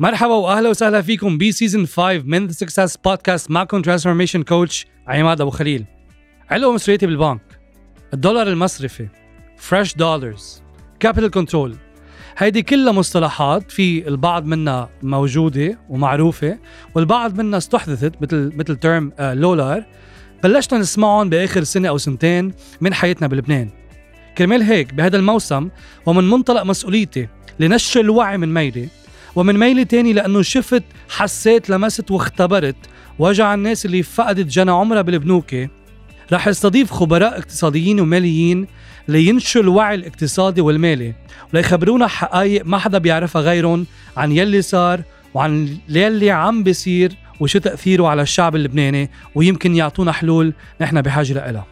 مرحبا واهلا وسهلا فيكم ب season 5 من The Success Podcast معكم transformation coach عماد أبو خليل. علقوا مصرياتي بالبنك. الدولار المصرفي. fresh dollars capital control هيدي كلها مصطلحات في البعض منها موجودة ومعروفة والبعض منها استحدثت مثل مثل term لولار بلشنا نسمعهم بآخر سنة أو سنتين من حياتنا بلبنان. كرمال هيك بهذا الموسم ومن منطلق مسؤوليتي لنشر الوعي من ميلي ومن ميلي تاني لأنه شفت حسيت لمست واختبرت. وجع الناس اللي فقدت جنى عمرها بالبنوكة. رح استضيف خبراء اقتصاديين وماليين لينشروا الوعي الاقتصادي والمالي. وليخبرونا حقائق ما حدا بيعرفها غيرهم عن يلي صار وعن يلي عم بيصير وشو تأثيره على الشعب اللبناني. ويمكن يعطونا حلول نحن بحاجة لها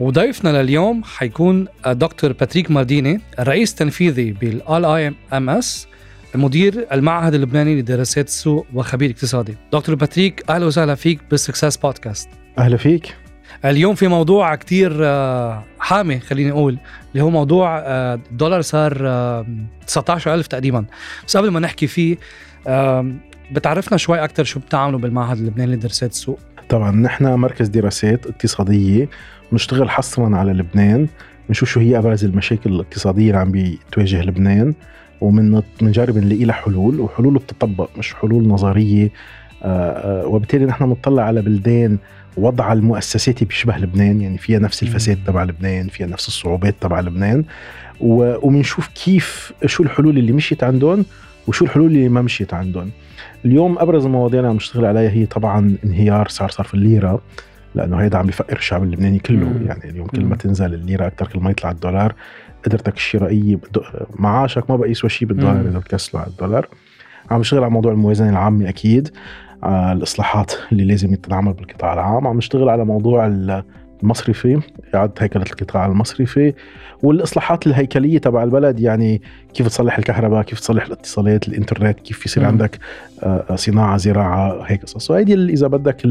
وضيفنا لليوم حيكون دكتور باتريك مارديني الرئيس التنفيذي MS مدير المعهد اللبناني لدراسات السوق وخبير اقتصادي. دكتور باتريك أهلا وسهلا فيك بال Success Podcast. أهلا فيك. اليوم في موضوع كتير آه، حامي خليني أقول اللي هو موضوع الدولار صار 19000 تقريبا. بس قبل ما نحكي فيه بتعرفنا شوي أكثر شو بتعملوا بالمعهد اللبناني لدراسات السوق؟ طبعا نحن مركز دراسات اقتصادية بنشتغل حصرا على لبنان بنشوف شو هي أبرز المشاكل الاقتصادية اللي عم بتواجه لبنان. ومن بنجرب نلاقي لها حلول وحلول بتطبق مش حلول نظرية. وبالتالي نحن بنطلع على بلدان وضع المؤسساتي بيشبه لبنان يعني فيها نفس الفساد تبع لبنان فيها نفس الصعوبات تبع لبنان. وبنشوف كيف شو الحلول اللي مشيت عندهم وشو الحلول اللي ما مشيت عندهم. اليوم أبرز المواضيع اللي عم نشتغل عليها هي طبعا انهيار سعر صرف الليرة لأنه هيدا عم بفقر الشعب اللبناني كله. مم. يعني اليوم كل ما تنزل الليرة أكثر كل ما يطلع الدولار قدرتك الشرائية معاشك ما بقى يسوى شيء بالدولار إذا بتكسله على الدولار. عم نشتغل على موضوع الموازنة العامة أكيد. على الإصلاحات اللي لازم تتعمل بالقطاع العام. عم نشتغل على موضوع المصرفي اعاده هيكله القطاع المصرفي والإصلاحات الهيكلية تبع البلد يعني كيف تصلح الكهرباء كيف تصلح الاتصالات الإنترنت كيف يصير عندك صناعة زراعة هيك قصص. وهيدي إذا بدك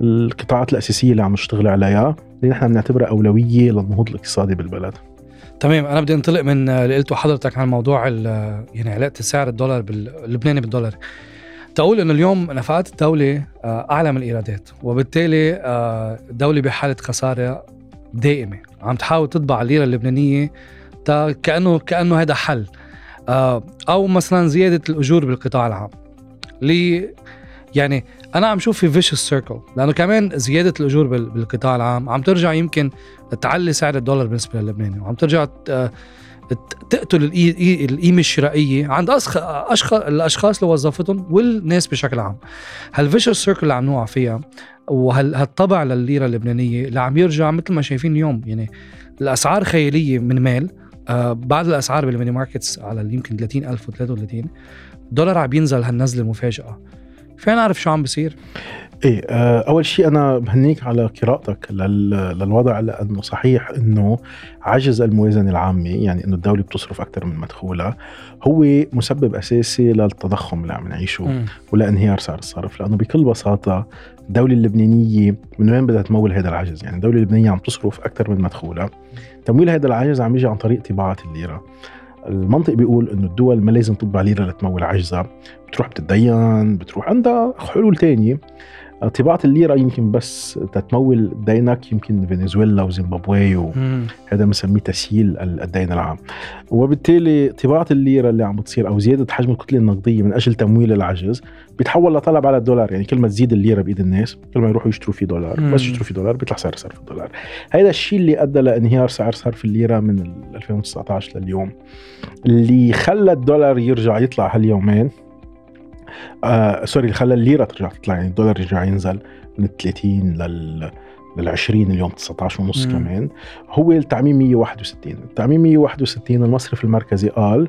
القطاعات الأساسية اللي عم نشتغل عليها اللي نحن بنعتبرها أولوية للنهوض الاقتصادي بالبلد. تمام أنا بدي انطلق من اللي قلته حضرتك عن موضوع يعني علاقة سعر الدولار اللبناني بالدولار. تقول إنه اليوم نفقات الدولة آه، أعلى من الإيرادات وبالتالي آه، الدولة بحالة خسارة دائمة. عم تحاول تطبع الليرة اللبنانية كأنه كأنه هذا حل. آه، أو مثلا زيادة الأجور بالقطاع العام. لي يعني أنا عم شوف في فيش سيركل لأنه كمان زيادة الأجور بالقطاع العام. عم ترجع يمكن تعلي سعر الدولار بالنسبة للبناني. وعم ترجع تقتل القيمة الشرائية عند أشخاص الأشخاص اللي وظفتهم والناس بشكل عام. هالفيشر سيركل اللي عم نوقع فيها وهالطبع للليرة اللبنانية اللي عم يرجع مثل ما شايفين اليوم. يعني الأسعار خيالية من مال. آه بعد الأسعار بال mini markets على يمكن 30000 و 33 الدولار عم ينزل هالنزلة مفاجئة فين نعرف شو عم بصير؟ إيه آه، أول شيء أنا بهنيك على قراءتك للوضع لأنه صحيح أنه عجز الموازنة العامة يعني أنه الدولة بتصرف أكثر من مدخولها هو مسبب أساسي للتضخم اللي عم نعيشه ولانهيار سعر الصرف لأنه بكل بساطة الدولة اللبنانية من وين بدها تمول هذا العجز؟ يعني الدولة اللبنانية عم تصرف أكثر من مدخولها. تمويل هذا العجز عم يجي عن طريق طباعة الليرة. المنطق بيقول إنه الدول ما لازم تطبع ليرة لتمول عجزها بتروح بتتدين بتروح عندها حلول تانية. طباعة الليرة يمكن بس تتمول دينك يمكن فنزويلا وزيمبابوي وهذا بنسميه تسهيل الدين العام. وبالتالي طباعة الليرة اللي عم بتصير أو زيادة حجم الكتلة النقدية من أجل تمويل العجز بيتحول لطلب على الدولار. يعني كل ما تزيد الليرة بإيد الناس كل ما يروحوا يشتروا فيه دولار. مم. بس يشتروا فيه دولار بيطلع سعر صرف الدولار. هذا الشيء اللي أدى لانهيار سعر صرف الليرة من 2019 لليوم. اللي خلى الدولار يرجع يطلع هاليومين آه سوري خلى الليرة ترجع تطلع يعني الدولار يرجع ينزل من ال 30 لل لل 20 اليوم 19 ونص كمان. هو التعميم 161 التعميم 161 المصرف المركزي قال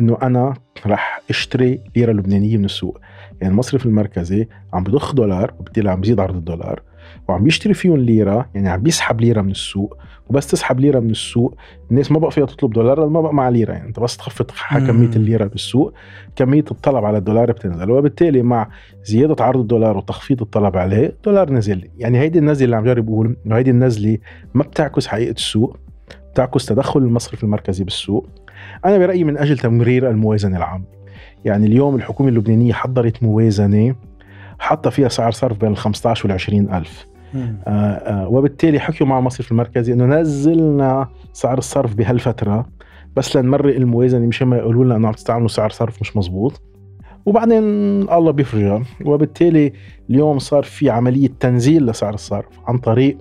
إنه أنا راح أشتري ليرة لبنانية من السوق. يعني المصرف المركزي عم بضخ دولار وبالتالي عم بيزيد عرض الدولار. وعم بيشتري فيهم ليرة يعني عم بيسحب ليرة من السوق وبس تسحب ليرة من السوق الناس ما بقى فيها تطلب دولار ما بقى مع ليرة يعني انت بس تخفض كمية الليرة بالسوق كمية الطلب على الدولار بتنزل وبالتالي مع زيادة عرض الدولار وتخفيض الطلب عليه الدولار نزل. يعني هيدي النزلة اللي عم جرب أقول إنه هيدي النزلة ما بتعكس حقيقة السوق بتعكس تدخل المصرف المركزي بالسوق. أنا برأيي من أجل تمرير الموازنة العامة. يعني اليوم الحكومة اللبنانية حضرت موازنة حاطة فيها سعر صرف بين ال 15 وال 20 ألف. وبالتالي حكيوا مع المصرف المركزي إنه نزلنا سعر الصرف بهالفترة بس لنمرق الموازنة مشان ما يقولوا لنا إنه عم تستعملوا سعر صرف مش مزبوط. وبعدين الله بيفرجها. وبالتالي اليوم صار في عملية تنزيل لسعر الصرف عن طريق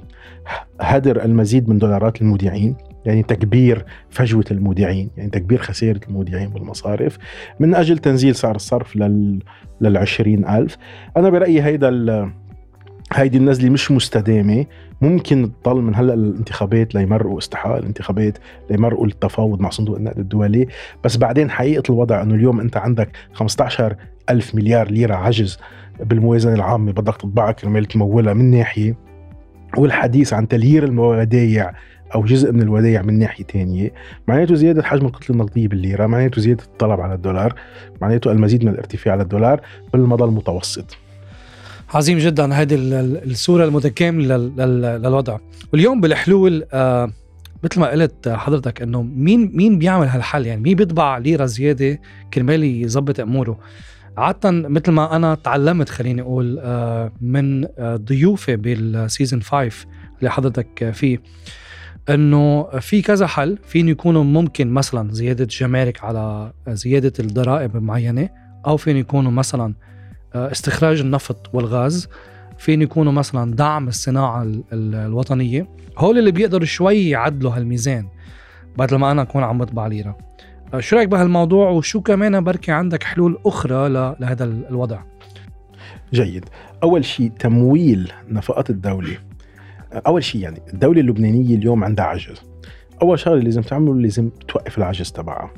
هدر المزيد من دولارات المودعين يعني تكبير فجوة المودعين يعني تكبير خسائر المودعين بالمصارف من أجل تنزيل سعر الصرف لل للعشرين ألف. أنا برأيي هيدا هيدي النزلة مش مستدامة. ممكن تضل من هلأ الانتخابات ليمرقوا استحقاق الانتخابات ليمرقوا التفاوض مع صندوق النقد الدولي. بس بعدين حقيقة الوضع إنه اليوم أنت عندك 15 ألف مليار ليرة عجز بالموازنة العامة بدك تطبعها كرمال تمولها من ناحية والحديث عن تليير الودايع أو جزء من الودائع من ناحية ثانية معناته زيادة حجم الكتله النقدية بالليرة معناته زيادة الطلب على الدولار معناته المزيد من الارتفاع على الدولار بالمدى المتوسط. عظيم جدا هذه الصورة المتكاملة للوضع. واليوم بالحلول آه مثل ما قلت حضرتك إنه مين مين بيعمل هالحل؟ يعني مين بيطبع ليرة زيادة كرمال يظبط أموره؟ عادة مثل ما أنا تعلمت خليني أقول آه من آه ضيوفي بالسيزون 5 اللي حضرتك فيه إنه في كذا حل. فين يكونوا ممكن مثلا زيادة جمارك على زيادة الضرائب معينة أو فين يكونوا مثلا استخراج النفط والغاز. فين يكونوا مثلا دعم الصناعة الوطنية. هول اللي بيقدروا شوي يعدلوا هالميزان بدل ما أنا أكون عم بطبع ليرة. آه، شو رأيك بهالموضوع؟ وشو كمان بركي عندك حلول أخرى لهذا الوضع؟ جيد. أول شيء تمويل نفقات الدولة. أول شيء يعني الدولة اللبنانية اليوم عندها عجز. أول شغلة لازم تعمله لازم توقف العجز تبعها.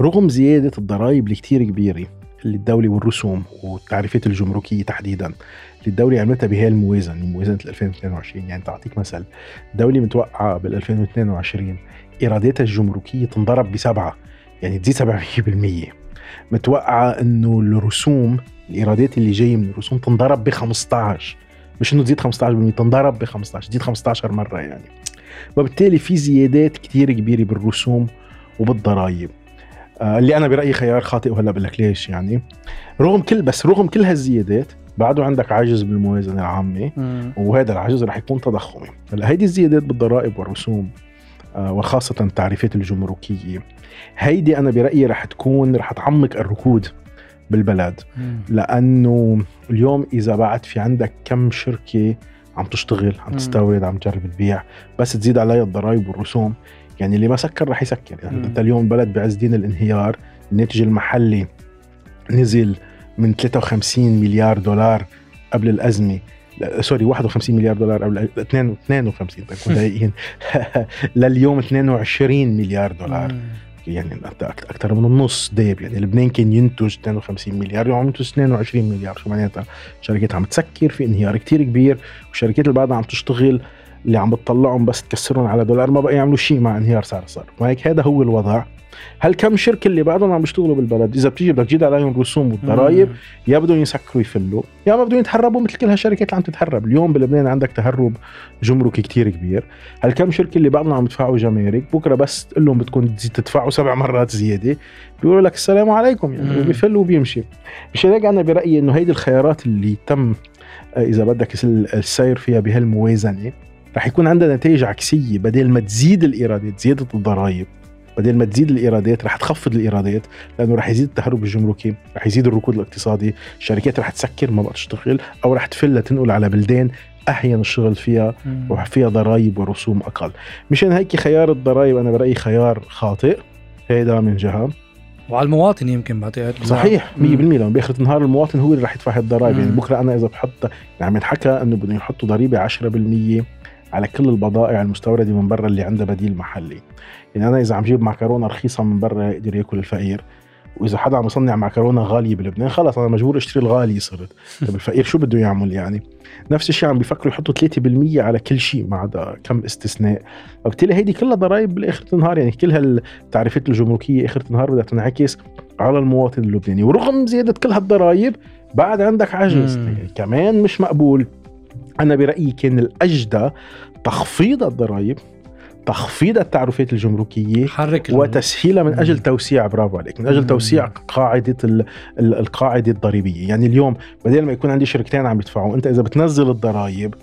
رغم زيادة الضرائب الكتير كبيرة اللي الدولة والرسوم والتعريفات الجمركية تحديدا. اللي الدولة عملتها بهي الموازنة موازنة 2022 يعني تعطيك مثل. الدولة متوقعة بال 2022 إيراداتها الجمركية تنضرب بسبعة يعني تزيد 700% متوقعة إنه الرسوم الإيرادات اللي جاية من الرسوم تنضرب ب 15 مش إنه تزيد 15% تنضرب ب 15 تزيد 15 مرة يعني. وبالتالي في زيادات كثير كبيرة بالرسوم وبالضرائب. اللي أنا برأيي خيار خاطئ وهلأ بقول لك ليش يعني؟ رغم كل بس رغم كل هالزيادات بعده عندك عجز بالموازنة العامة وهذا العجز رح يكون تضخمي. هلأ هيدي الزيادات بالضرائب والرسوم آه وخاصة التعريفات الجمركية هيدي أنا برأيي رح تكون رح تعمق الركود بالبلد. لأنه اليوم إذا بعد في عندك كم شركة عم تشتغل عم تستورد عم تجرب تبيع بس تزيد عليها الضرائب والرسوم يعني اللي ما سكر رح يسكر. يعني انت اليوم البلد بعز دين الانهيار الناتج المحلي نزل من 53 مليار دولار قبل الأزمة. sorry 51 مليار دولار قبل 52 تكون دقيقين لليوم 22 مليار دولار. يعني أكثر من النص dip. يعني لبنان كان ينتج 52 مليار اليوم عم ينتج 22 مليار. شو معناتها؟ شركات عم تسكر في انهيار كتير كبير والشركات اللي بعدها عم تشتغل اللي عم بتطلعهم بس تكسرهم على دولار ما بقى يعملوا شيء مع انهيار سعر الصرف. وهيك هذا هو الوضع. هل كم شركه اللي بعدهم عم بيشتغلوا بالبلد؟ إذا بتيجي بدك تجيب عليهم الرسوم والضرائب يا بدهم يسكروا يفلوا يا ما بدهم يتهربوا مثل كل هالشركات اللي عم تتهرب. اليوم بلبنان عندك تهرب جمركي كتير كبير. هل كم شركه اللي بعدهم عم يدفعوا جمارك؟ بكرة بس تقول لهم بدكم تدفعوا سبع مرات زيادة. بيقولوا لك السلام عليكم يعني وبيفل وبيمشي. مش هيك أنا برأيي إنه هيدي الخيارات اللي تم إذا بدك السير فيها بهالموازنة رح يكون عندها نتائج عكسية. بدل ما تزيد الإيرادات زيادة الضرائب. بدل ما تزيد الإيرادات رح تخفض الإيرادات لأنه رح يزيد التهرب الجمركي رح يزيد الركود الاقتصادي. الشركات رح تسكر ما بقى تشتغل أو رح تفل تنقل على بلدان اهين الشغل فيها وفيها ضرائب ورسوم أقل. مشان هيك خيار الضرائب أنا برأيي خيار خاطئ. هيدا من جهة. وعلى المواطن يمكن بعتقد. صحيح 100% لأنه باخر النهار المواطن هو اللي رح يدفع الضرائب يعني بكرة أنا إذا بحط يعني حكى إنه بدهم يحطوا ضريبة 10% على كل البضائع المستوردة من برا اللي عندها بديل محلي. يعني أنا إذا عم جيب معكرونه رخيصة من برا يقدر يأكل الفقير. وإذا حدا عم يصنع معكرونه غالية بلبنان خلص أنا مجبور أشتري الغالي صرت. طيب الفقير شو بده يعمل يعني؟ نفس الشيء عم بيفكروا يحطوا 3% على كل شيء ما عدا كم استثناء. وبالتالي هيدي كلها ضرائب بالآخر النهار يعني كل هالتعريفات الجمركية آخر النهار بدها تنعكس على المواطن اللبناني. ورغم زيادة كل هالضرائب بعد عندك عجز. يعني كمان مش مقبول. أنا برايي كان الاجدى تخفيض الضرائب تخفيض التعرفات الجمركية حرك وتسهيلها من مم. توسيع برافو عليك من أجل مم. توسيع قاعدة ال- ال- القاعدة الضريبية يعني اليوم بدل ما يكون عندي شركتين عم يدفعوا أنت إذا بتنزل الضرائب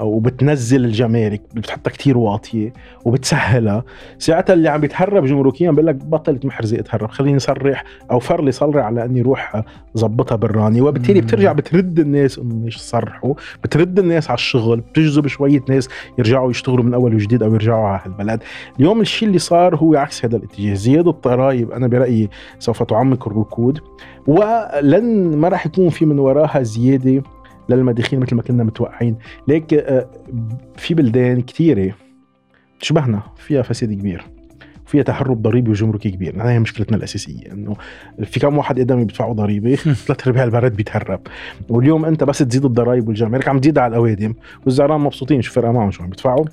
أو بتنزل الجمارك بتحطها كتير واطية وبتسهلها. ساعتها اللي عم بيتهرب جمركيا بقول لك بطلت محرزه اتهرب خليني صرح أو فر لي صلي على إني روح ظبطها براني وبالتالي. بترجع بترد الناس انه يصرحوا بترد الناس على الشغل بتجذب شوية ناس يرجعوا يشتغلوا من أول وجديد أو يرجعوا على هالبلد. اليوم الشيء اللي صار هو عكس هذا الاتجاه زيادة الضرائب أنا برأيي سوف تعمق الركود. ولن ما راح يكون في من وراها زيادة للمداخيل مثل ما كنا متوقعين. ليك آه، في بلدان كثيره تشبهنا فيها فساد كبير فيها تهرب ضريبي وجمركي كبير. هاي هي مشكلتنا الأساسية إنه في كم واحد قدامي بيدفعوا ضريبة ثلاث ارباع البلد بيتهرب. واليوم أنت بس تزيد الضرائب والجمارك عم تزيد على الأوادم والزعران مبسوطين شو فرقه معهم شو عم بيدفعوا؟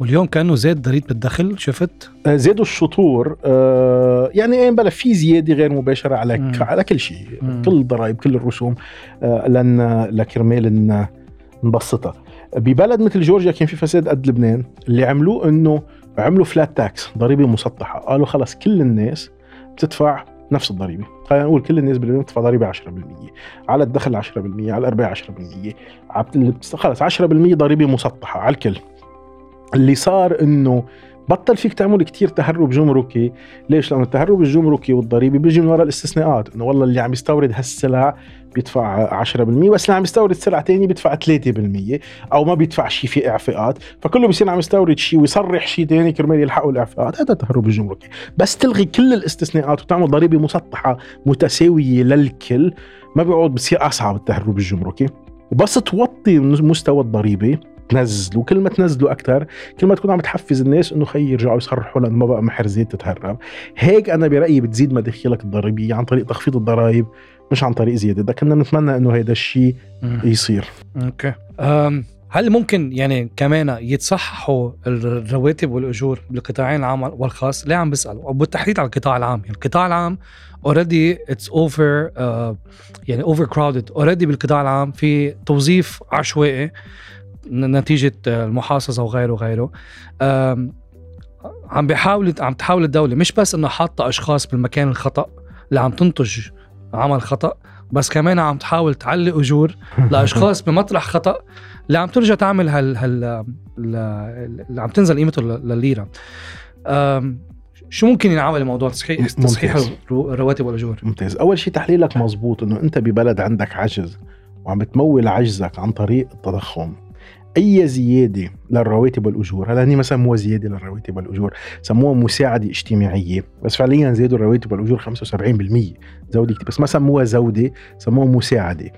واليوم كأنه زاد ضريبه بالدخل شفت؟ آه، زادوا الشطور آه، يعني إيه بلا في زيادة غير مباشرة على مم. على كل شيء. كل الضرائب كل الرسوم آه، لن لكرمال نبسطها. ببلد مثل جورجيا كان في فساد قد لبنان اللي عملوه إنه عملوا فلات تاكس ضريبة مسطحة. قالوا خلص كل الناس بتدفع نفس الضريبة. خلينا نقول كل الناس بلبنان بتدفع ضريبة 10% على الدخل 10% على الأرباح 10% عبت- اللي بتست- خلص 10% ضريبة مسطحة على الكل. اللي صار إنه بطل فيك تعمل كتير تهرب جمركي. ليش؟ لأنه التهرب الجمركي والضريبي بيجي من وراء الاستثناءات. إنه والله اللي عم يستورد هالسلع بيدفع 10% بس اللي عم يستورد سلعه تانية بيدفع 3% أو ما بيدفع شيء في إعفاءات. فكله بيصير عم يستورد شيء ويصرح شيء تاني كرمال يلحقوا الإعفاءات. هذا التهرب الجمركي. بس تلغي كل الاستثناءات وتعمل ضريبة مسطحة متساوية للكل ما بيقعد بصير أصعب التهرب الجمركي. وبس توطي مستوى الضريبة. تنزلوا. كل ما تنزلوا أكثر كل ما تكون عم تحفز الناس إنه خي يرجعوا يصرحوا لأنه ما بقى محرزات تتهرب. هيك أنا برأيي بتزيد مداخيلك الضريبية عن طريق تخفيض الضرائب مش عن طريق زيادة. ده كنا نتمنى إنه هيدا الشيء يصير. أوكي. هل ممكن يعني كمان يتصححوا الرواتب والأجور بالقطاعين العام والخاص؟ ليه عم بسال؟ وبالتحديد على القطاع العام، يعني القطاع العام already it's over يعني overcrowded، already بالقطاع العام في توظيف عشوائي. نتيجة آه، المحاصصة وغيره وغيره. عم بيحاول عم تحاول الدولة مش بس إنه حاطة أشخاص بالمكان الخطأ اللي عم تنتج عمل خطأ بس كمان عم تحاول تعلي أجور لأشخاص بمطرح خطأ اللي عم ترجع تعمل هال هال ال- اللي عم تنزل قيمته لل- للليره أم، شو ممكن ينعمل لموضوع تصحيح. تصحيح الرو- الرواتب والأجور. ممتاز. أول شيء تحليلك مزبوط إنه أنت ببلد عندك عجز وعم بتمول عجزك عن طريق التضخم. أي زيادة للرواتب والأجور. هلا هني ما سموها زيادة للرواتب والأجور سموها مساعدة اجتماعية. بس فعليا زادوا الرواتب والأجور 75% زودة كتير. بس ما سموها زودة سموها مساعدة.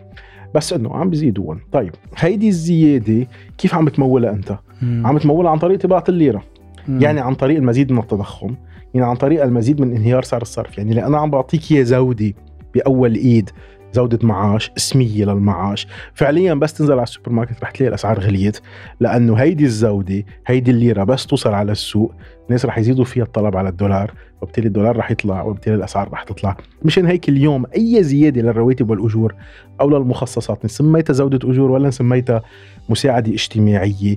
بس إنه عم بيزيدون طيب هيدي الزيادة كيف عم بتمولها أنت؟ عم بتمولها عن طريق طباعة الليرة. يعني عن طريق المزيد من التضخم يعني عن طريق المزيد من انهيار سعر الصرف. يعني أنا عم بعطيك إياه زودة بأول إيد. زودة معاش اسمية للمعاش. فعليا بس تنزل على السوبر ماركت رح تلاقي الأسعار غليت لأنه هيدي الزودة هيدي الليرة بس توصل على السوق. الناس رح يزيدوا فيها الطلب على الدولار وبالتالي الدولار رح يطلع وبالتالي الأسعار رح تطلع. مشان هيك اليوم أي زيادة للرواتب والأجور أو للمخصصات نسميتها زودة أجور ولا نسميتها مساعدة اجتماعية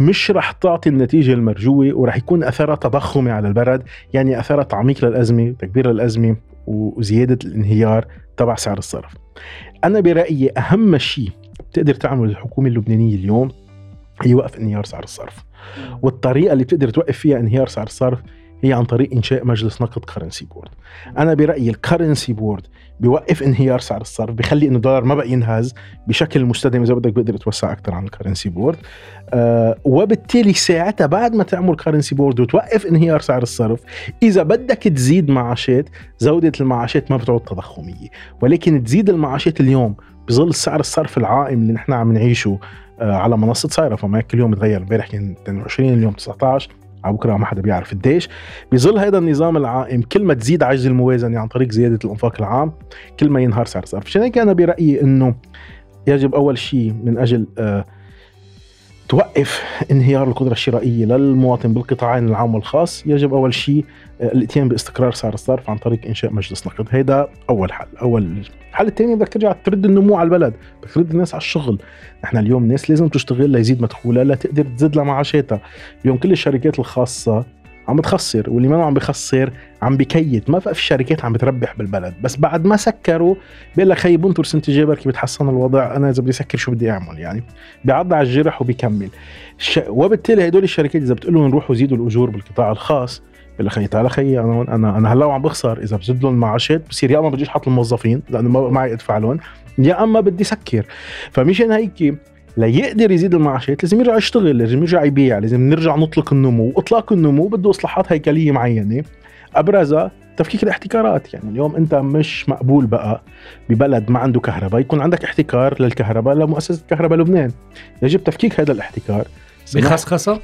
مش رح تعطي النتيجة المرجوة ورح يكون أثرها تضخمي على البلد. يعني أثرها تعميق للأزمة تكبير للأزمة وزيادة الانهيار. تبع سعر الصرف. أنا برأيي أهم شيء بتقدر تعمله الحكومة اللبنانية اليوم هي وقف انهيار سعر الصرف. والطريقة اللي بتقدر توقف فيها انهيار سعر الصرف هي عن طريق إنشاء مجلس نقد currency board أنا برأيي ال currency board بيوقف انهيار سعر الصرف بخلي إنه الدولار ما بقى ينهز بشكل مستدام إذا بدك بيقدر يتوسع أكثر عن ال currency board آه وبالتالي ساعتها بعد ما تعمل currency board وتوقف انهيار سعر الصرف إذا بدك تزيد معاشات زودة المعاشات ما بتعود تضخمية. ولكن تزيد المعاشات اليوم بظل سعر الصرف العائم اللي نحن عم نعيشه آه على منصة صيرفة ما كل يوم تغير امبارح كان 22 اليوم 19 على بكرة ما حدا بيعرف قديش. بظل هذا النظام العائم. كل ما تزيد عجز الموازنة عن طريق زيادة الإنفاق العام كل ما ينهار سعر الصرف. عشان هيك أنا برأيي إنه يجب أول شيء من أجل آه توقف انهيار القدرة الشرائية للمواطن بالقطاعين العام والخاص. يجب أول شيء آه، الاتيان باستقرار سعر الصرف عن طريق إنشاء مجلس نقد. هذا أول حل. أول الحل الثاني بدك ترجع ترد النمو على البلد بدك ترد الناس على الشغل. نحن اليوم الناس لازم تشتغل ليزيد مدخولها لتقدر تزيد لها معاشاتها اليوم كل الشركات الخاصة عم بتخسر واللي ما عم بخسر عم بكيت. ما في شركات عم بتربح بالبلد. بس بعد ما سكروا بيقول لك خيي بنطر سنه الجاي بركي بتحسن الوضع؟ أنا إذا بدي اسكر شو بدي أعمل؟ يعني بيعض على الجرح وبيكمل. ش... وبالتالي هدول الشركات إذا بتقول لهم نروحوا زيدوا الأجور بالقطاع الخاص بقول لك خيي تعال خيي أنا أنا أنا هلأ عم بخسر. إذا بزيد لهم المعاشات بصير يا إما بديش أحط الموظفين لأنه ما معي ادفع لهم يا إما بدي سكر. فمشان هيك ليقدر يزيد المعاشات لازم يرجع يشتغل لازم يرجع يبيع لازم نرجع نطلق النمو. إطلاق النمو بده إصلاحات هيكلية معينة. أبرزها تفكيك الاحتكارات يعني اليوم أنت مش مقبول بقى ببلد ما عنده كهرباء يكون عندك احتكار للكهرباء لمؤسسة كهرباء لبنان. يجب تفكيك هذا الاحتكار. بخصخصة؟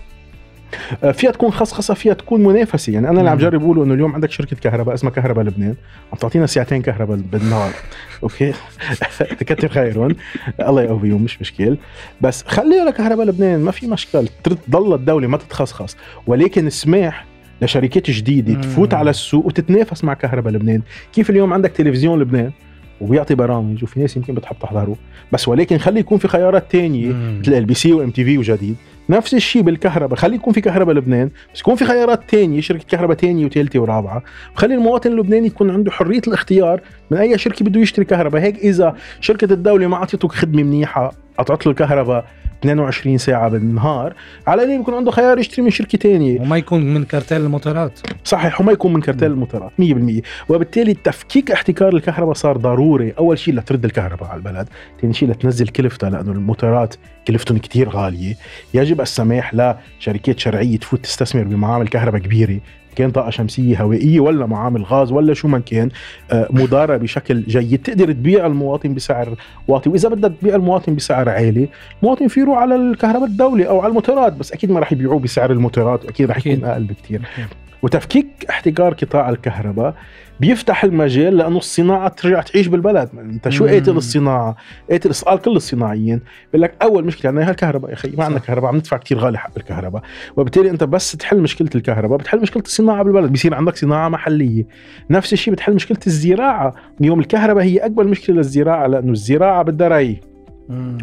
فيها تكون خصخصة فيها تكون منافسة. يعني أنا اللي عم جرب اقوله إنه اليوم عندك شركة كهرباء اسمها كهرباء لبنان. عم تعطينا ساعتين كهرباء بالنهار. أوكي؟ كتر خيرهم. الله يقويهم مش مشكل. بس خليها لكهرباء لبنان ما في مشكل. تضل الدولة ما تتخصخص. ولكن اسمح لشركات جديدة تفوت على السوق وتتنافس مع كهرباء لبنان. كيف اليوم عندك تلفزيون لبنان؟ وبيعطي برامج وفي ناس يمكن بتحب تحضره. بس ولكن خلي يكون في خيارات تانية مثل LBC و MTV وجديد. نفس الشيء بالكهرباء. خلي يكون في كهرباء لبنان بس يكون في خيارات تانية شركة كهرباء تانية وثالثة ورابعة. وخلي المواطن اللبناني يكون عنده حرية الاختيار من أي شركة بده يشتري كهرباء. هيك إذا شركة الدولة ما أعطيته خدمة منيحة قطعت له الكهرباء. 22 ساعة بالنهار على الأقل يكون عنده خيار يشتري من شركة تانية. وما يكون من كارتيل الموتورات. صحيح وما يكون من كارتيل الموتورات 100% وبالتالي تفكيك احتكار الكهرباء صار ضروري. أول شيء لترد الكهرباء على البلد. ثاني شيء لتنزل كلفتها لأنه الموتورات كلفتهم كتير غالية. يجب السماح لشركات شرعية تفوت تستثمر بمعامل كهرباء كبيرة. كان طاقة شمسية هوائية ولا معامل غاز ولا شو ما كان آه، مداره بشكل جيد. تقدر تبيع المواطن بسعر واطي. وإذا بدك تبيع المواطن بسعر عالي المواطن في يروح على الكهرباء الدولي أو على الموتورات بس أكيد ما راح يبيعوه بسعر الموتورات واكيد راح يكون أقل بكثير وتفكيك احتكار قطاع الكهرباء بيفتح المجال لأنه الصناعة ترجع تعيش بالبلد. أنت شو قاتل الصناعه قاتل سؤال كل الصناعيين. بقول لك أول مشكلة عندنا هي الكهرباء يا أخي ما عندنا كهرباء عم ندفع كثير غالي حق الكهرباء. وبالتالي أنت بس تحل مشكلة الكهرباء بتحل مشكلة الصناعة بالبلد. بصير عندك صناعة محلية. نفس الشيء بتحل مشكلة الزراعة. اليوم الكهرباء هي أكبر مشكلة للزراعة لأنه الزراعة بدها ري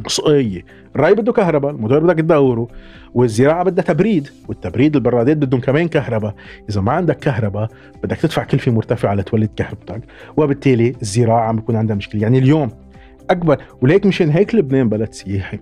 صقيه الري بده كهرباء الموتور بدك تدوره. والزراعة بدها تبريد والتبريد البرادات بدهم كمان كهرباء. إذا ما عندك كهرباء بدك تدفع كلفة مرتفعة لتولد كهربتك. وبالتالي الزراعة عم بيكون عندها مشكلة. يعني اليوم أكبر وليك مشان هيك لبنان بلد سياحي.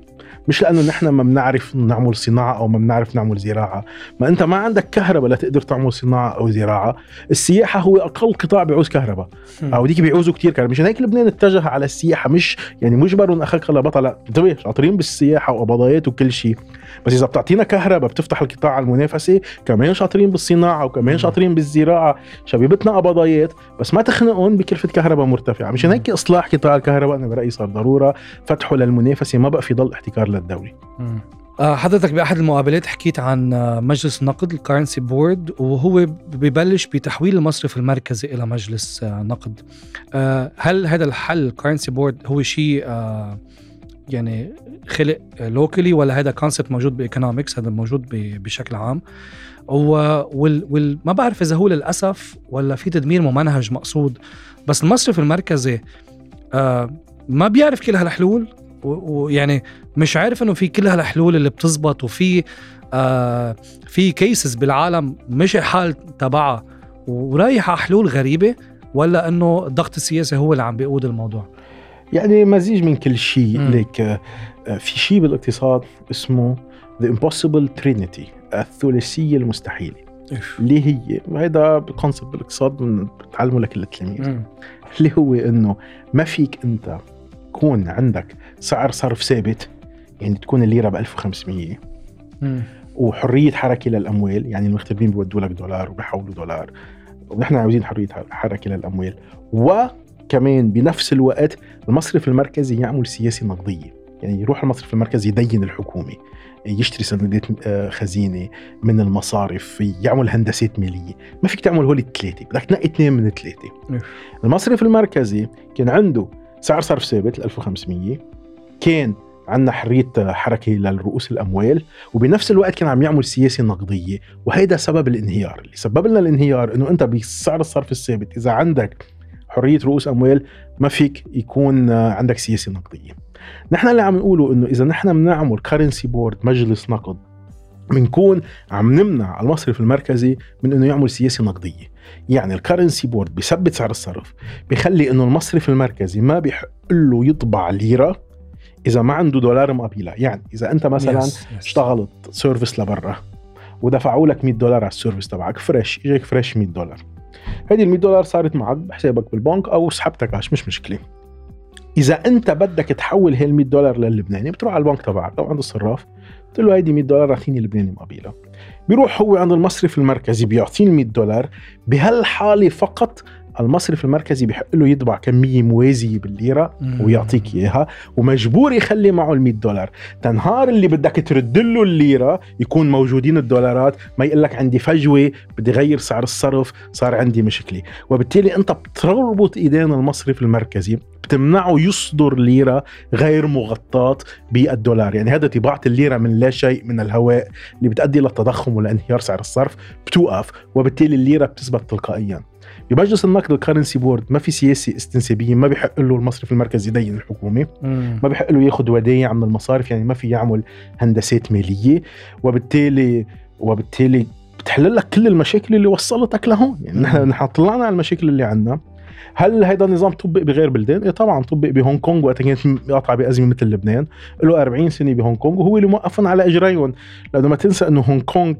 مش لأنه نحن ما بنعرف نعمل صناعة أو ما بنعرف نعمل زراعة. ما أنت ما عندك كهرباء لتقدر تعمل صناعة أو زراعة. السياحة هو أقل قطاع بيعوز كهرباء. أو ديك بيعوزوا كثير كهرباء. مشان هيك لبنان اتجه على السياحة مش يعني مجبر اخاك لا بطل لا انتبه شاطرين بالسياحة وقبضايات وكل شيء. بس إذا بتعطينا كهرباء بتفتح القطاع المنافسه كمان شاطرين بالصناعة وكمان شاطرين بالزراعة شبيبتنا قبضايات بس ما تخنقهم بكلفة كهرباء مرتفعة. مشان هيك إصلاح قطاع الكهرباء أنا برأيي صار ضرورة فتحه للمنافسة ما بقى في ضل احتكار للدولة. آه، حضرتك بأحد المقابلات حكيت عن آه، مجلس النقد ال currency board وهو ببلش بتحويل المصرف المركزي إلى مجلس آه، نقد. هل هذا الحل ال currency board هو شيء يعني خلق locally ولا هذا concept موجود ب economics هذا موجود بشكل عام. وال, وال ما بعرف إذا هو للأسف ولا في تدمير ممنهج مقصود بس المصرف المركزي ما بيعرف كل هالحلول ويعني مش عارف إنه في كل هالحلول اللي بتزبط وفي آه في cases بالعالم مشي الحال تبعها ورايح على حلول غريبة ولا إنه الضغط السياسي هو اللي عم بيقود الموضوع. يعني مزيج من كل شيء. ليك آه في شيء بالاقتصاد اسمه the impossible trinity الثلاثية المستحيلة. اللي هي هذا كونسبت بالاقتصاد بتعلمه لكل التلاميذ اللي هو إنه ما فيك أنت يكون عندك سعر صرف ثابت يعني تكون الليرة ب 1500 وحرية حركة للأموال يعني المغتربين بيودوا لك دولار وبيحولوا دولار. ونحن عاوزين حرية حركة للأموال. وكمان بنفس الوقت المصرف المركزي يعمل سياسة نقدية. يعني يروح المصرف المركزي يدين الحكومة يشتري سندات آه، خزينة من المصارف يعمل هندسات مالية. ما فيك تعمل هول الثلاثه بدك تنقي اثنين من الثلاثه المصرف المركزي كان عنده سعر صرف ثابت 1500 كان عندنا حرية حركة للرؤوس الأموال وبنفس الوقت كان عم يعمل سياسة نقدية وهيدا سبب الانهيار. اللي سبب لنا الانهيار إنه أنت بسعر الصرف الثابت إذا عندك حرية رؤوس أموال ما فيك يكون عندك سياسة نقدية. نحن اللي عم نقوله إنه إذا نحن بنعمل currency board مجلس نقد بنكون عم نمنع المصرف المركزي من إنه يعمل سياسة نقدية. يعني ال currency board بيثبت سعر الصرف بيخلي إنه المصرف المركزي ما بيحق له يطبع ليرة إذا ما عنده دولار مقابلها يعني إذا أنت مثلا yes, yes. اشتغلت service لبرا ودفعوا لك 100 دولار على ال service تبعك fresh إجاك fresh 100 دولار. هذه ال 100 دولار صارت معك بحسابك بالبنك أو سحبتها كاش مش مشكلة. إذا أنت بدك تحول هي ال 100 دولار للبناني بتروح على البنك تبعك أو عند الصراف قلت له هيدي 100 دولار اعطيني لبناني مقابلها بيروح هو عند المصرف المركزي بيعطيني 100 دولار بهالحالة فقط المصرف المركزي بحق له يطبع كمية موازية بالليرة ويعطيك إياها ومجبور يخلي معه ال 100 دولار. تنهار اللي بدك ترد له الليرة يكون موجودين الدولارات ما يقول لك عندي فجوة بدي غير سعر الصرف صار عندي مشكلة. وبالتالي أنت بتربط إيدين المصرف المركزي بتمنعه يصدر ليرة غير مغطاة بالدولار. يعني هذا طباعة الليرة من لا شيء من الهواء اللي بتؤدي للتضخم ولانهيار سعر الصرف بتوقف. وبالتالي الليرة بتثبت تلقائيا. بمجلس النقد الكرنسي بورد ما في سياسه استنسابية ما بيحق له المصرف المركزي يدين الحكومة. مم. ما بيحق له ياخذ ودايع من المصارف يعني ما في يعمل هندسات مالية. وبالتالي وبالتالي بتحل لك كل المشاكل اللي وصلتك لهون. يعني نحن طلعنا على المشاكل اللي عندنا. هل هيدا النظام طبق بغير بلدان؟ إيه طبعا طبق بهونغ كونغ وقت كانت قاطعة بأزمة مثل لبنان، له 40 سنة بهونغ كونغ وهو اللي موقفهم على إجريهم، لأنه ما تنسى إنه هونغ كونغ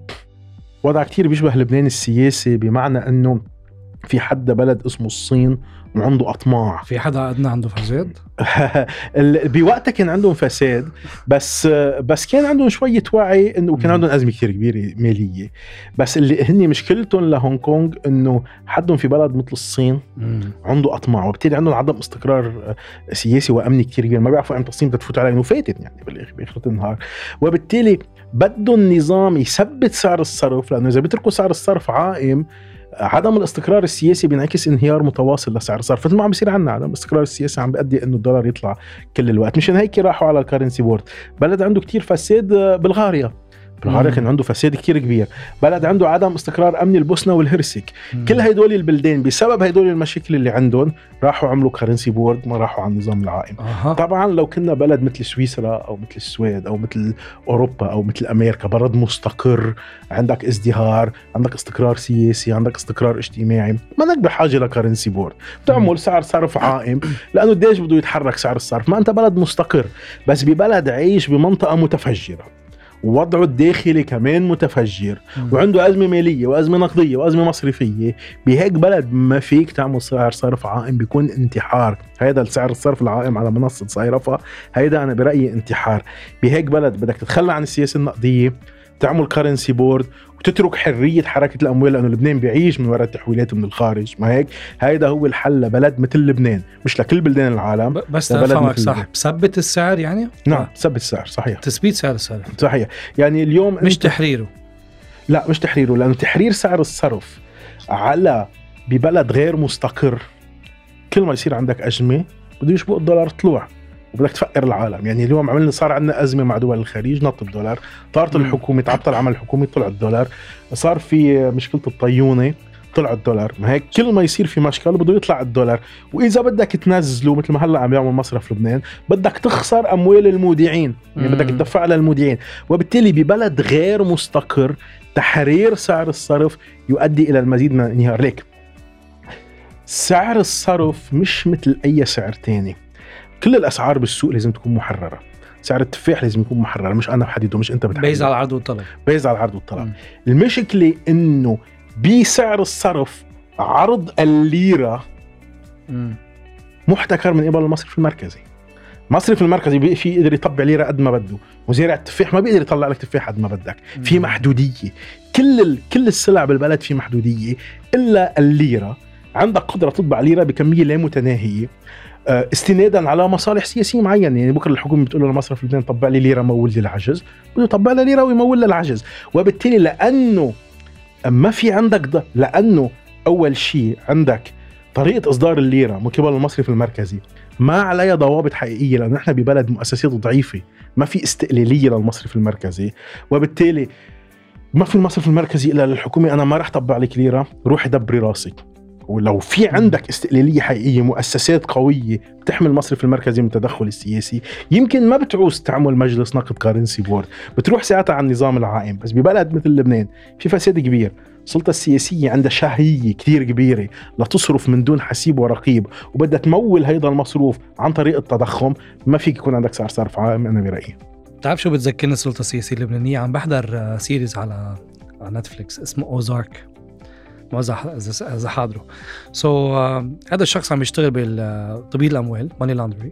وضع كتير بيشبه لبنان السياسي بمعنى إنه في حدا بلد اسمه الصين وعنده أطماع. في حدا عندنا عنده فساد؟ بوقتها كان عندهم فساد بس بس كان عندهم شوية وعي إنه وكان عندهم أزمة كثير كبيرة مالية. بس اللي هن مشكلتهم لهونغ كونغ إنه حدهم في بلد مثل الصين عنده أطماع وبالتالي عندهم عدم استقرار سياسي وأمني كثير كبير ما بيعرفوا إمتى الصين بتفوت عليهم وفاتت يعني بالاخر النهار. وبالتالي بدهم النظام يثبت سعر الصرف لأنه إذا بيتركوا سعر الصرف عائم عدم الاستقرار السياسي بينعكس انهيار متواصل لسعر الصرف. مثل ما عم بيصير عندنا عدم الاستقرار السياسي عم بيؤدي إنه الدولار يطلع كل الوقت. مشان هيك راحوا على ال currency board. بلد عنده كتير فساد بلغاريا. بلغاريا كان عنده فساد كتير كبير. بلد عنده عدم استقرار أمني البوسنة والهرسك. مم. كل هدول البلدان بسبب هدول المشاكل اللي عندهم راحوا عملوا currency board ما راحوا على النظام العائم. أه. طبعا لو كنا بلد مثل سويسرا أو مثل السويد أو مثل أوروبا أو مثل أمريكا بلد مستقر عندك ازدهار عندك استقرار سياسي عندك استقرار اجتماعي ما انك بحاجه ل currency board بتعمل سعر صرف عائم لأنه قديش بده يتحرك سعر الصرف؟ ما أنت بلد مستقر بس ببلد عايش بمنطقة متفجرة. ووضعه الداخلي كمان متفجر وعنده أزمة مالية وأزمة نقدية وأزمة مصرفية. بهيك بلد ما فيك تعمل سعر صرف عائم بيكون انتحار. هذا السعر الصرف العائم على منصة صيرفة هيدا أنا برأيي انتحار. بهيك بلد بدك تتخلى عن السياسة النقدية تعمل currency board وتترك حرية حركة الأموال لأنه لبنان بيعيش من وراء التحويلات من الخارج ما هيك؟ هيدا هو الحل لبلد مثل لبنان مش لكل بلدان العالم بس تفهمك صح. بثبت السعر يعني؟ نعم بثبت السعر صحيح. تثبيت سعر الصرف صحيح. يعني اليوم مش تحريره. لا مش تحريره لأنه تحرير سعر الصرف على ببلد غير مستقر كل ما يصير عندك ازمه بده يشبق الدولار طلوع. وبدك تفقر العالم. يعني اليوم عملنا صار عندنا أزمة مع دول الخليج نط الدولار طارت الحكومة تعطل العمل الحكومي طلع الدولار. صار في مشكلة الطيونة طلع الدولار. ما هيك؟ كل ما يصير في مشكلة بده يطلع الدولار. وإذا بدك تنزله مثل ما هلأ عم يعمل مصرف لبنان بدك تخسر أموال المودعين. يعني بدك تدفع للمودعين. وبالتالي ببلد غير مستقر تحرير سعر الصرف يؤدي إلى المزيد من الانهيار. ليك سعر الصرف مش مثل أي سعر تاني. كل الأسعار بالسوق لازم تكون محررة. سعر التفاح لازم يكون محرر مش أنا بحدده مش أنت بتحدده. بيز على العرض والطلب. بيز على العرض والطلب. م. المشكلة إنه بسعر الصرف عرض الليرة م. محتكر من قبل المصرف المركزي. المصرف المركزي في يقدر يطبع ليرة قد ما بده. مزارع التفاح ما بيقدر يطلع لك تفاح قد ما بدك. في محدودية. كل ال... كل السلع بالبلد في محدودية إلا الليرة. عندك قدرة تطبع ليرة بكمية لا متناهية. استنادا على مصالح سياسية معينة. يعني بكرة الحكومة بتقول لمصرف لبنان طبع لي ليرة مول لي العجز بده يطبع لي ليرة ويمول لي العجز وبالتالي لأنه ما في عندك ده لأنه أول شيء عندك طريقة إصدار الليرة من قبل المصرف المركزي ما عليها ضوابط حقيقية لأنه نحن ببلد مؤسساته ضعيفة. ما في استقلالية للمصرف المركزي. وبالتالي ما في المصرف المركزي إلا للحكومة. أنا ما رح طبع لك ليرة. روحي دبري راسك. ولو في عندك استقلالية حقيقية مؤسسات قوية بتحمي المصرف المركزي من التدخل السياسي يمكن ما بتعوز تعمل مجلس نقد currency board بتروح ساعتها على النظام العائم. بس ببلد مثل لبنان في فساد كبير. السلطة السياسية عندها شهية كثير كبيرة لتصرف من دون حسيب ورقيب وبدها تمول هيدا المصروف عن طريق التضخم. ما فيك يكون عندك سعر صرف عائم أنا برأيي. بتعرف شو بتذكرني السلطة السياسية اللبنانية؟ عم بحضر series على على Netflix اسمه Ozark ما إذا حاضره. so هذا الشخص عم يشتغل بتبييض الأموال money laundry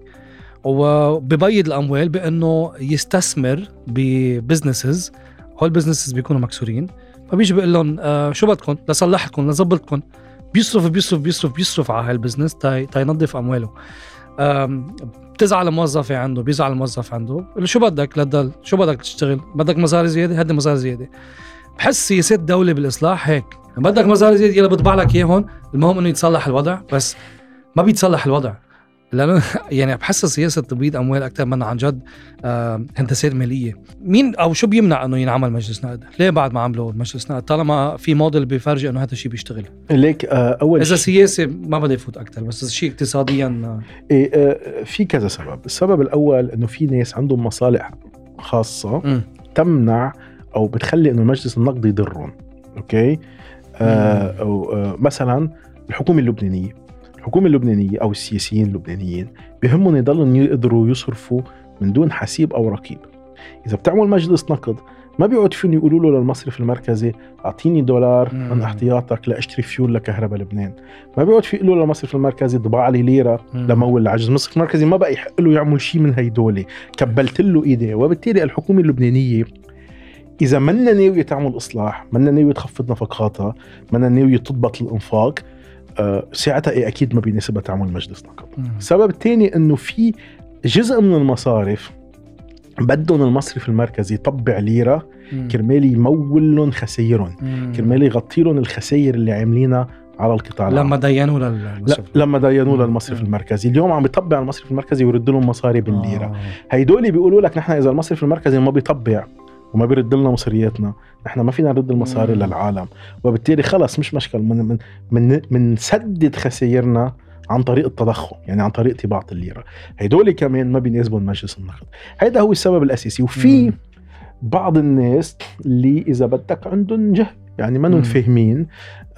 وببيض الأموال بأنه يستثمر ب businesses. هول ال businesses بيكونوا مكسورين. فبيجي بيقول لهم آه شو بدكم؟ لصلح لكم لظبط بيصرف بيصرف بيصرف بيصرف على هال business تا ينظف أمواله. بتزعل الموظفة عنده بيزعل الموظف عنده. شو بدك؟ لتضل شو بدك تشتغل؟ بدك مصاري زيادة؟ هدي مصاري زيادة. بحس سياسات الدولة بالإصلاح هيك. بدك مصاري زيادة يلا بطبع لك إياهم المهم إنه يتصلح الوضع بس ما بيتصلح الوضع. لأنه يعني بحس سياسة تبييض أموال أكثر منها عن جد هندسات مالية. مين أو شو بيمنع إنه ينعمل مجلس نقد؟ ليه بعد ما عملوا مجلس نقد؟ طالما في موديل بيفرجي إنه هذا الشيء بيشتغل. ليك آه، أول إذا سياسي ما بدي أفوت أكثر بس شيء اقتصاديا آه. إيه آه، في كذا سبب. السبب الأول إنه في ناس عندهم مصالح خاصة م. تمنع أو بتخلي إنه المجلس النقدي يضرهم أوكي؟ آه أو آه مثلا الحكومة اللبنانية الحكومة اللبنانية أو السياسيين اللبنانيين بهمهم يضلوا يقدروا يصرفوا من دون حسيب أو رقيب. إذا بتعمل مجلس نقد ما بيعود فيهم يقولوا له للمصرف المركزي أعطيني دولار من احتياطك لأشتري فيول لكهرباء لبنان. ما بيعود في يقولوا للمصرف المركزي طبع لي ليرة لمول العجز. المصرف المركزي ما بقى يحق له يعمل شيء من هيدول. كبلت له ايديه وبالتالي الحكومة اللبنانية إذا منا ناويه تعمل إصلاح منا ناويه تخفض نفقاتها منا ناويه تضبط الإنفاق آه، ساعتها إيه أكيد ما بيناسبها تعمل مجلس نقد السبب الثاني إنه في جزء من المصارف بدهم المصرف المركزي يطبع ليرة كرمال يمول لهم خسائرهم كرمال يغطي لهم الخسائر اللي عاملينها على القطاع لما دينوا للمصرف لا لما دينوا للمصرف المركزي. اليوم عم بيطبع المصرف المركزي ويرد لهم مصاري بالليرة. آه. هيدول بيقولوا لك نحن إذا المصرف المركزي ما بيطبع وما بيرد لنا مصرياتنا. نحن ما فينا نرد المصاري مم. للعالم. وبالتالي خلص مش مشكل. من من من منسدد خسائرنا عن طريق التضخم يعني عن طريق طباعة الليرة. هدول كمان ما بيناسبهم مجلس النقد. هذا هو السبب الأساسي. وفي مم. بعض الناس اللي إذا بدك عندهم جهل يعني ما فاهمين.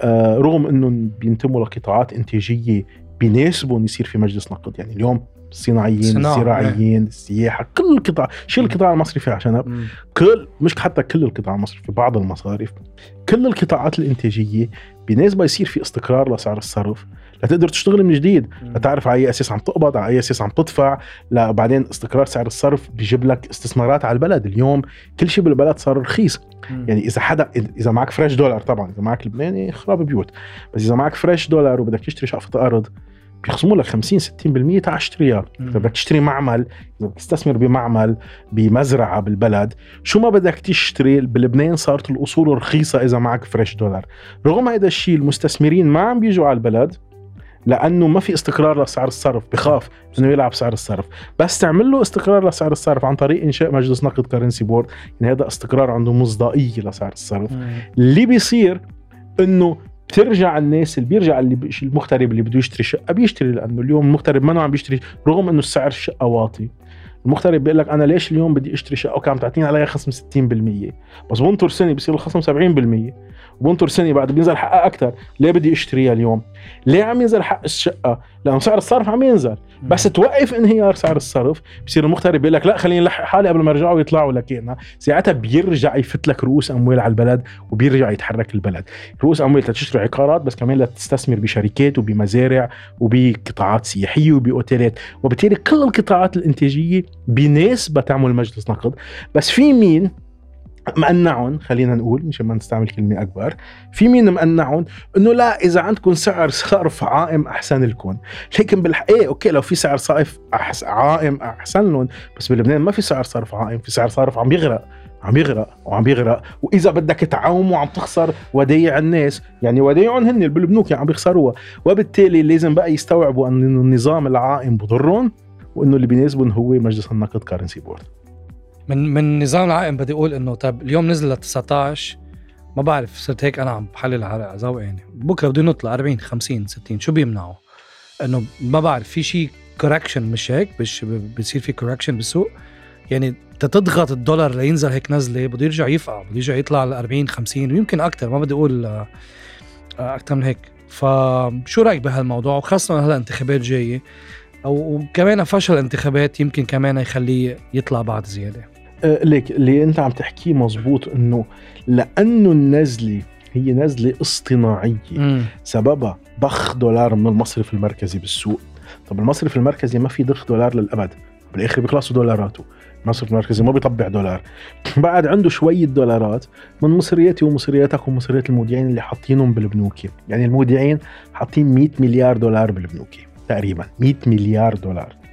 آه رغم إنهم بينتموا لقطاعات إنتاجية بيناسبهم يصير في مجلس نقد. يعني اليوم الصناعيين الزراعيين إيه. السياحه كل القطاع شيل القطاع المصرفي عشان كل مش حتى كل القطاع المصرفي بعض المصارف كل القطاعات الإنتاجية بنسبة يصير في استقرار لسعر الصرف. لتقدر تشتغل من جديد. لتعرف على أي أساس عم تقبض على أي أساس عم تدفع. بعدين استقرار سعر الصرف بيجيب لك استثمارات على البلد. اليوم كل شيء بالبلد صار رخيص. يعني إذا حدا إذا معك fresh دولار طبعا إذا معك لبناني خراب بيوت. بس إذا معك fresh دولار وبدك تشتري شقفة أرض بيخصموا لك 50 60% تاع اشتريها إذا بدك تشتري معمل إذا بدك تستثمر بمعمل بمزرعة بالبلد شو ما بدك تشتري بلبنان صارت الأصول رخيصة إذا معك fresh دولار. رغم هذا الشيء المستثمرين ما عم بيجوا على البلد لأنه ما في استقرار لسعر الصرف بخاف إنه يلعب سعر الصرف. بس تعمل له استقرار لسعر الصرف عن طريق إنشاء مجلس نقد currency board يعني هذا استقرار عنده مصداقية لسعر الصرف. اللي بيصير إنه بترجع الناس اللي بيرجع اللي المغترب اللي بده يشتري شقة بيشتري لأنه اليوم المغترب ما عم بيشتري رغم إنه السعر الشقة واطي. المغترب بيقول لك أنا ليش اليوم بدي أشتري شقة وكان عم تعطيني عليها خصم 60% بس بنطر سنة بصير الخصم 70% وبنطر سنه بعد بينزل حقها أكثر ليه بدي أشتريها اليوم؟ ليه عم ينزل حق الشقة؟ لأنه سعر الصرف عم ينزل. بس توقف انهيار سعر الصرف. بصير المغترب بيقول لك لا خليني لحق حالي قبل ما يرجعوا يطلعوا لكينا. ساعتها بيرجع يفت لك رؤوس أموال على البلد وبيرجع يتحرك البلد. رؤوس أموال لتشتري عقارات بس كمان لتستثمر بشركات وبمزارع وبقطاعات سياحية وبأوتيلات. وبالتالي كل القطاعات الإنتاجية بناسبه تعمل مجلس نقد. بس في مين؟ مقنعهم خلينا نقول مشان ما نستعمل كلمة أكبر. في مين مقنعهم إنه لا إذا عندكم سعر صرف عائم أحسن لكم. لكن بالحقيقة okay لو في سعر صرف أحس... عائم أحسن لهم بس بلبنان ما في سعر صرف عائم في سعر صرف عم بيغرق عم يغرق وعم يغرق وإذا بدك تعاومه عم تخسر ودايع الناس يعني ودايعهم هن بالبنوك عم بيخسروها. وبالتالي لازم بقى يستوعبوا ان النظام العائم بضرهم وإنه اللي بيناسبهم هو مجلس النقد currency board. من من النظام العائم بدي أقول إنه طب اليوم نزل ل 19 ما بعرف صرت هيك أنا عم بحلل على ذوق يعني. بكرة بده ينط ل 40 50 60 شو بيمنعه؟ إنه ما بعرف في شيء correction مش هيك؟ مش بصير في correction بالسوق؟ يعني تضغط الدولار لينزل هيك نزلة بده يرجع يفقع بده يرجع يطلع ل 40 50 ويمكن أكثر ما بدي أقول أكثر من هيك. فشو رأيك بهالموضوع؟ وخاصة هلا انتخابات جاية وكمان فشل الانتخابات يمكن كمان يخليه يطلع بعد زيادة. ليك اللي أنت عم تحكيه مزبوط إنه لأنه النزلة هي نزلة اصطناعية. مم. سببها ضخ دولار من المصرف المركزي بالسوق. طب المصرف المركزي ما في ضخ دولار للأبد. بالآخر بيخلصوا دولارته المصرف المركزي ما بيطبع دولار. بعد عنده شوية دولارات من مصرياتي ومصرياتك ومصريات المودعين اللي حاطينهم بالبنوك. يعني المودعين حاطين 100 مليار دولار بالبنوك تقريبا. 100 مليار دولار.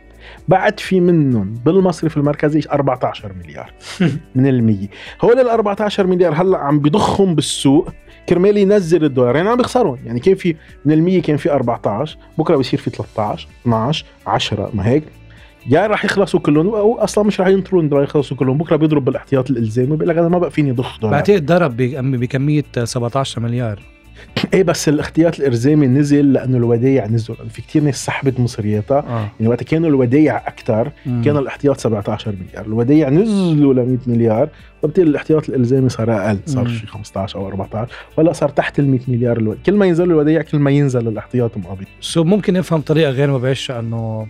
بعد في منهم بالمصرف المركزي 14 مليار. من المية. هول ال 14 مليار هلأ عم بضخهم بالسوق. كرمال ينزل الدولار. يعني عم بيخسرون. يعني كان في من المية كان في 14 بكرة بصير في 13 12 10 ما هيك. يا راح يخلصوا كلهم. أو أصلا مش راح ينطرون راح يخلصوا كلهم. بكرة بيضرب بالاحتياط الإلزامي. بيقول لك أنا ما بقى فيني ضخ دولار. بعتقد ضرب بكمية 17 مليار. إيه بس الاحتياط الإرزامي نزل لأنه الودايع نزل في كثير ناس سحبت مصرياتها. آه. يعني وقت كانوا الودايع أكثر. كان الاحتياط 17 مليار. الودايع نزلوا ل 100 مليار. وبالتالي الاحتياط الالزامي صار أقل. صار. شي 15 أو 14 ولا صار تحت ال 100 مليار ألو... كل ما ينزل الودايع كل ما ينزل الاحتياط مقابل سو ممكن نفهم طريقة غير مباشرة إنه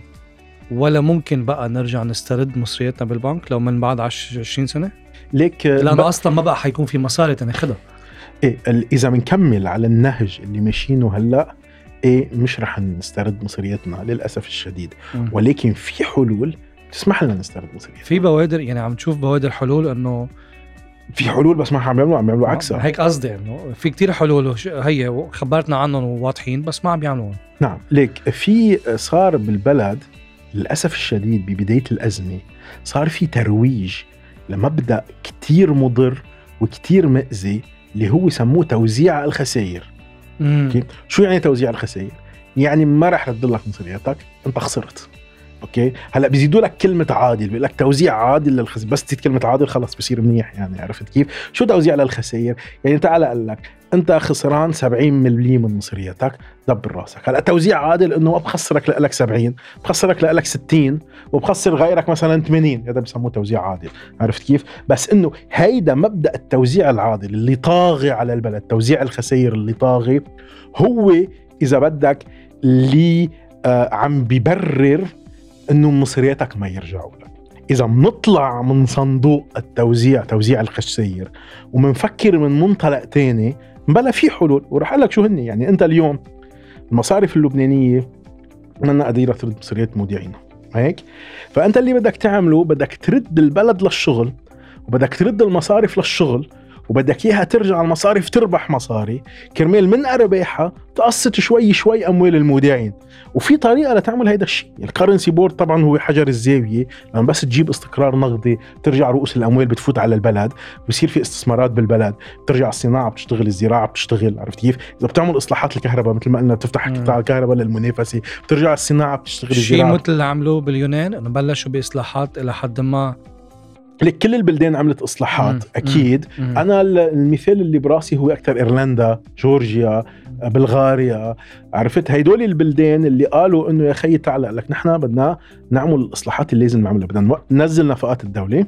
ولا ممكن بقى نرجع نسترد مصرياتنا بالبنك لو من بعد 10 20 سنة؟ ليك لأنه أصلا ما بقى حيكون في مصاري تناخدها. إيه إذا بنكمل على النهج اللي ماشيينه هلا إيه مش رح نسترد مصرياتنا للأسف الشديد. ولكن في حلول تسمح لنا نسترد مصرياتنا في بوادر يعني عم تشوف بوادر حلول إنه في حلول بس ما عم يعملوا عم يعملوا عكسها. هيك قصدي إنه في كتير حلول هي خبرتنا عنهم وواضحين بس ما عم بيعملوهم نعم. ليك في صار بالبلد للأسف الشديد ببداية الأزمة صار في ترويج لمبدأ كتير مضر وكتير مأذي اللي هو سموه توزيع الخسائر؟ شو يعني توزيع الخسائر؟ يعني ما رح رد لك مصرياتك أنت خسرت أوكي؟ هلأ بيزيدوا لك كلمة عادل بيقول لك توزيع عادل للخسائر بس تزيد كلمة عادل خلص بصير منيح يعني عرفت كيف؟ شو توزيع للخسائر؟ يعني تعال قال لك أنت خسران 70% من مصرياتك دبر راسك. هلأ توزيع عادل إنه بخسرك لك 70 بخسرك لك 60 وبخسر غيرك مثلا 80 هذا بسموه توزيع عادل عرفت كيف؟ بس إنه هيدا مبدأ التوزيع العادل اللي طاغي على البلد توزيع الخسائر اللي طاغي هو إذا بدك اللي آه عم بيبرر إنه مصرياتك ما يرجعوا لك. إذا بنطلع من صندوق التوزيع توزيع الخسائر ومنفكر من منطلق تاني بلا في حلول. وراح أقول لك شو هن يعني أنت اليوم المصارف اللبنانية منا قديرة ترد مصريات مودعينها. هيك؟ فأنت اللي بدك تعمله بدك ترد البلد للشغل وبدك ترد المصارف للشغل وبدك إياها ترجع المصارف تربح مصاري. كرمال من أرباحها تقسط شوي شوي أموال المودعين. وفي طريقة لتعمل هيدا الشيء ال currency board طبعا هو حجر الزاوية. لما بس تجيب استقرار نقدي ترجع رؤوس الأموال بتفوت على البلد. بصير في استثمارات بالبلد. بترجع الصناعة بتشتغل الزراعة بتشتغل عرفت كيف؟ إذا بتعمل إصلاحات الكهرباء مثل ما قلنا بتفتح. قطاع الكهرباء للمنافسة. بترجع الصناعة بتشتغل شيء الزراعة. مثل اللي عملوه باليونان إنه بلشوا بإصلاحات إلى حد ما لك كل البلدان عملت إصلاحات مم. أكيد. مم. أنا ال- المثال اللي براسي هو أكثر إيرلندا جورجيا بلغاريا. عرفت؟ هيدول البلدان اللي قالوا إنه يا خيي تعال لك نحن بدنا نعمل الإصلاحات اللي لازم نعملها. بدنا ننزل نفقات الدولة.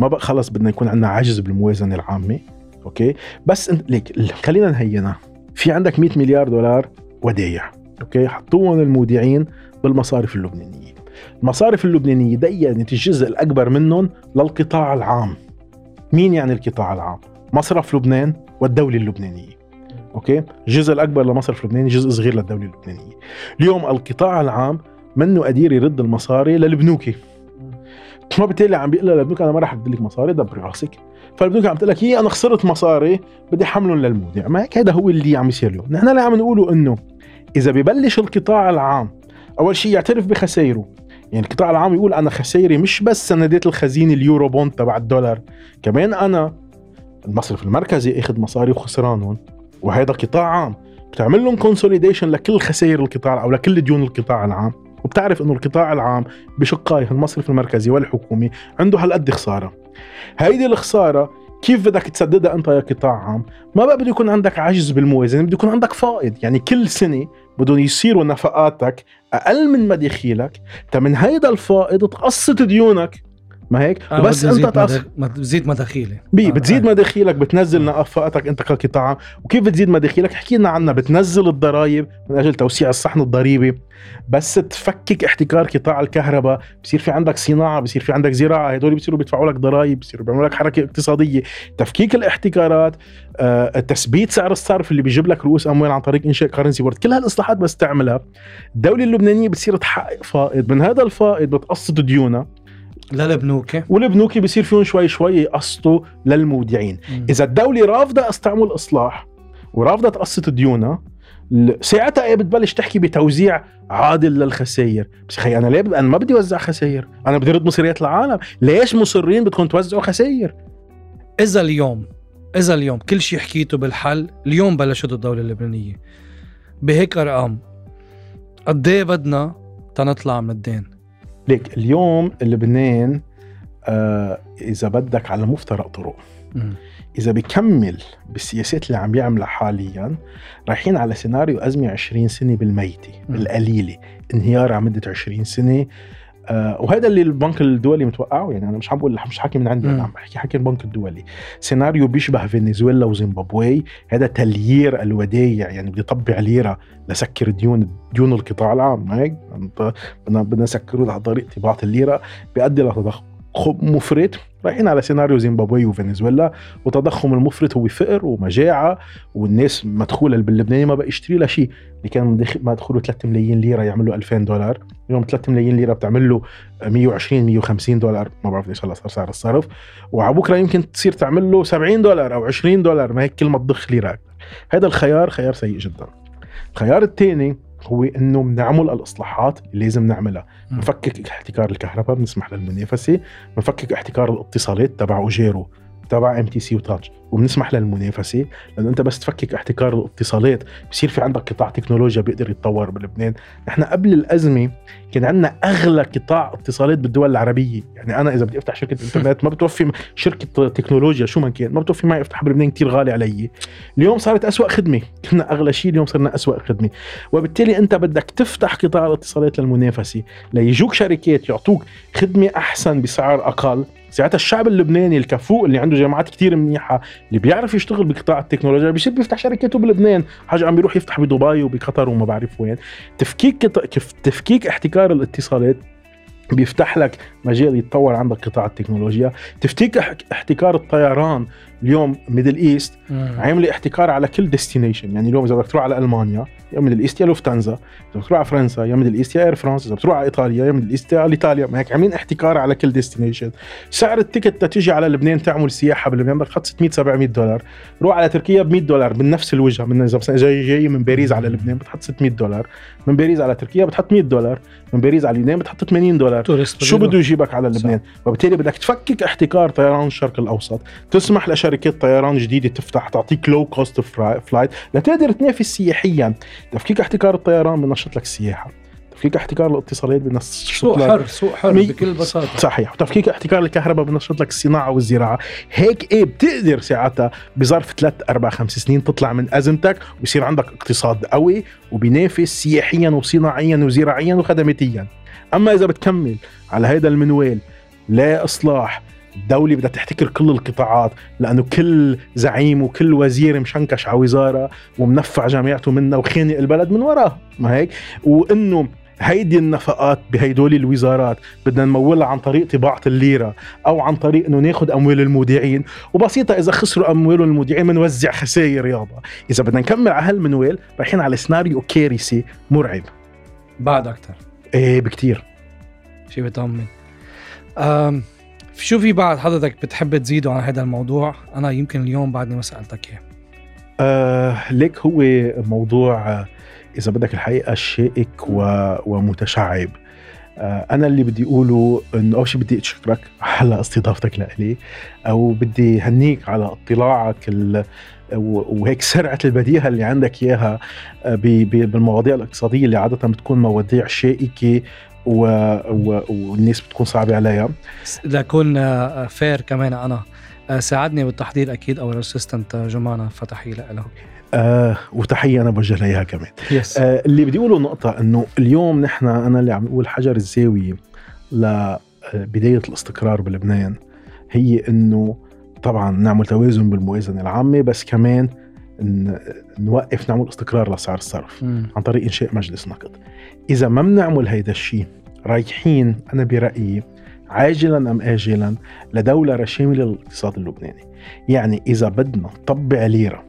ما بقى خلص بدنا يكون عندنا عجز بالموازنة العامة. okay؟ بس انت ليك خلينا نهينا. في عندك 100 مليار دولار ودايع okay؟ حطوهم المودعين بالمصارف اللبنانية. المصارف اللبنانية دينت الجزء الأكبر منهم للقطاع العام. مين يعني القطاع العام؟ مصرف لبنان والدولة اللبنانية. okay؟ الجزء الأكبر لمصرف لبنان جزء صغير للدولة اللبنانية. اليوم القطاع العام منه قدير يرد المصاري للبنوكة وبالتالي عم بيقول للبنوك أنا ما راح ادي لك مصاري دبري راسك. فالبنوك عم تقول لك هي أنا خسرت مصاري بدي احملهم للمودع ما هيك؟ هذا هو اللي عم يصير اليوم. نحن اللي عم نقوله إنه إذا ببلش القطاع العام أول شيء يعترف بخسائره. يعني القطاع العام يقول أنا خسائري مش بس سندات الخزينة ال Eurobond تبع الدولار كمان أنا المصرف المركزي أخذ مصاري وخسرانهم وهذا قطاع عام. بتعمل لهم consolidation لكل خسائر القطاع أو لكل ديون القطاع العام وبتعرف إنه القطاع العام بشقيه المصرف المركزي والحكومي عنده هالقد خسارة. هيدي الخسارة كيف بدك تسددها أنت يا قطاع عام؟ ما بقى بده يكون عندك عجز بالموازنة بده يكون عندك فائض. يعني كل سنة بدهم يصيروا نفقاتك أقل من مداخيلك من هيدا الفائض تقسط ديونك. ما هيك؟ آه وبس بدي أنت زيد تقسط مدخ- مد- بزيد مداخيلي. بي آه، بتزيد آه. مداخيلك بتنزل نفقاتك أنت كقطاع. وكيف بتزيد مداخيلك؟ حكي لنا عنها. بتنزل الضرائب من أجل توسيع الصحن الضريبي. بس تفكك احتكار قطاع الكهرباء. بصير في عندك صناعة بصير في عندك زراعة. هدول بصيروا بيدفعوا لك ضرائب بصيروا بيعملوا لك حركة اقتصادية. تفكيك الاحتكارات آه، تثبيت سعر الصرف اللي بيجيب لك رؤوس أموال عن طريق إنشاء currency board كل هالاصلاحات بس تعملها. الدولة اللبنانية بتصير تحقق فائض. من هذا الفائض بتقسط ديونها. للبنوك والبنوك بصير فيهم شوي شوي يقسطوا للمودعين. مم. إذا الدولة رافضة تعمل إصلاح ورافضة تقسط ديونها ساعتها إيه بتبلش تحكي بتوزيع عادل للخسائر. بس خي أنا ليه ب- أنا ما بدي أوزع خسائر. أنا بدي أرد مصريات العالم. ليش مصرين بدكم توزعوا خسائر؟ إذا اليوم إذا اليوم كل شيء حكيته بالحل اليوم بلشت الدولة اللبنانية. بهيك أرقام. قد إيه بدنا تنطلع من الدين؟ ليك اليوم لبنان آه إذا بدك على مفترق طرق. إذا بكمل بالسياسات اللي عم يعملها حاليا رايحين على سيناريو أزمة 20 سنة بالميتة. بالقليله انهيار على مدة 20 سنة وهذا اللي البنك الدولي متوقعه. يعني أنا مش عم بقول مش حكي من عندي. أنا عم بحكي حكي البنك الدولي. سيناريو بيشبه فنزويلا وزيمبابوي. هذا تليير الودايع. يعني بدي طبع ليرة لسكر ديون ديون القطاع العام. هيك؟ بدنا بدنا نسكره عن طريق طباعه الليرة. بيؤدي لتضخم مفرط. رايحين على سيناريو زيمبابوي وفنزويلا وتضخم المفرط هو فقر ومجاعة والناس مدخولة باللبناني ما بقى يشتري لها شيء. اللي كان مدخ- مدخوله 3 ملايين ليرة يعمل له 2000 دولار. اليوم 3 ملايين ليرة بتعمل له 120 150 دولار. ما بعرف ليش هلا صار سعر الصرف. وعلى بكرة يمكن تصير تعمل له 70 دولار أو 20 دولار. ما هيك كل ما تضخ ليرة. هذا الخيار خيار سيء جدا. الخيار الثاني هو إنه بنعمل الإصلاحات اللي لازم نعملها. مم. نفكك احتكار الكهرباء بنسمح للمنافسة. بنفكك احتكار الاتصالات تبع Ogero تبع MTC و touch. وبنسمح للمنافسة لأنه أنت بس تفكك احتكار الاتصالات بصير في عندك قطاع تكنولوجيا بيقدر يتطور بلبنان. نحن قبل الأزمة كان عندنا أغلى قطاع اتصالات بالدول العربية. يعني أنا إذا بدي أفتح شركة إنترنت ما بتوفي شركة تكنولوجيا شو ما كان ما بتوفي معي افتح بلبنان كتير غالي علي. اليوم صارت أسوأ خدمة. كنا أغلى شيء اليوم صرنا أسوأ خدمة. وبالتالي أنت بدك تفتح قطاع الاتصالات للمنافسة ليجوك شركات يعطوك خدمة أحسن بسعر أقل. ساعتها الشعب اللبناني الكفؤ اللي عنده جامعات كتير منيحة اللي بيعرف يشتغل بقطاع التكنولوجيا بيصير بيفتح شركاته بلبنان. حاجة عم بيروح يفتح بدبي وبقطر وما بعرف وين. تفكيك تفكيك احتكار الاتصالات بيفتح لك مجال يتطور عندك قطاع التكنولوجيا. تفكيك اح- احتكار الطيران اليوم Middle East. عاملة احتكار على كل destination يعني اليوم إذا بدك تروح على ألمانيا يا Middle East يا Lufthansa إذا بدك تروح على فرنسا يا Middle East يا Air France إذا بتروح على إيطاليا يا Middle East يا Alitalia ما هيك عاملين احتكار على كل destination سعر ال ticket تجي على لبنان تعمل سياحة بلبنان بدك تحط 600 700 دولار. روح على تركيا ب 100 دولار من نفس الوجهة. من إذا مثلا جاي جاي من باريس على لبنان بتحط 600 دولار. من باريس على تركيا بتحط 100 دولار. من باريس على اليونان بتحط 80 دولار. شو بده بده يجيبك على لبنان؟ وبالتالي بدك تفكك احتكار طيران الشرق الأوسط. تسمح لشركات طيران جديدة تفتح تعطيك low cost flight لتقدر تنافس سياحيا. تفكيك احتكار الطيران بنشط لك السياحه تفكيك احتكار الاتصالات بنشط سوق لك حر سوق حر مي- بكل بساطة. صحيح. وتفكيك احتكار الكهرباء بنشط لك الصناعة والزراعة. هيك إيه بتقدر ساعتها؟ بظرف ثلاث أربع خمس سنين تطلع من أزمتك ويصير عندك اقتصاد قوي وبينافس سياحيا وصناعيا وزراعيا وخدماتيا. أما إذا بتكمل على هذا المنوال لا إصلاح الدولة بدها تحتكر كل القطاعات لأنه كل زعيم وكل وزير مشنكش على وزارة ومنفع جامعته منها وخانق البلد من وراه ما هيك؟ وإنه هيدي النفقات بهيدول الوزارات بدنا نمولها عن طريق طباعة الليرة أو عن طريق إنه ناخد أموال المودعين. وبسيطة إذا خسروا أموال المودعين بنوزع خسائر يابا إذا بدنا نكمل على هالمنوال رايحين على سيناريو كارثي مرعب. بعد أكثر إيه بكتير. شيء بيطمن شو في بعد حضرتك بتحب تزيدوا عن هذا الموضوع؟ أنا يمكن اليوم بعدني ما سألتك إياه. آه ليك هو موضوع آه، إذا بدك الحقيقة شائك و... ومتشعب. آه، أنا اللي بدي أقوله إنه أول شيء بدي أشكرك على استضافتك لإلي أو بدي هنيك على اطلاعك وهيك سرعة البديهة اللي عندك إياها بالمواضيع الاقتصادية اللي عادة بتكون مواضيع شائكة و... و... والناس بتكون صعبة عليها. لكون فيرا كمان أنا. ساعدني بالتحضير أكيد أو ال assistant جمانة فتحيه له آه وتحية أنا بوجه لها كمان. Yes. آه اللي بدي أقوله نقطة إنه اليوم نحن أنا اللي عم أقول حجر الزاوية لبدايه الاستقرار بلبنان هي إنه طبعا نعمل توازن بالموازنة العامة بس كمان نوقف نعمل استقرار لسعر الصرف م. عن طريق إنشاء مجلس نقد إذا ما بنعمل هيدا الشيء رايحين أنا برأيي عاجلا أم اجلا لدولة رشامه للاقتصاد اللبناني يعني إذا بدنا نطبع ليرة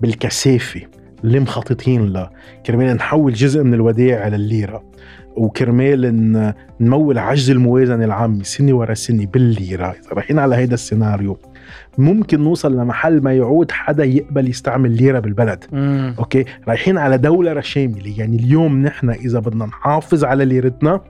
بالكثافة اللي مخططين لها كرمال نحول جزء من الودائع على الليرة وكرمال نمول عجز الموازنة العامة سنة ورا سنة بالليرة إذا رايحين على هيدا السيناريو ممكن نوصل لمحل ما يعود حدا يقبل يستعمل ليرة بالبلد. مم. أوكي؟ رايحين على دولة رشامله يعني اليوم نحن إذا بدنا نحافظ على ليرتنا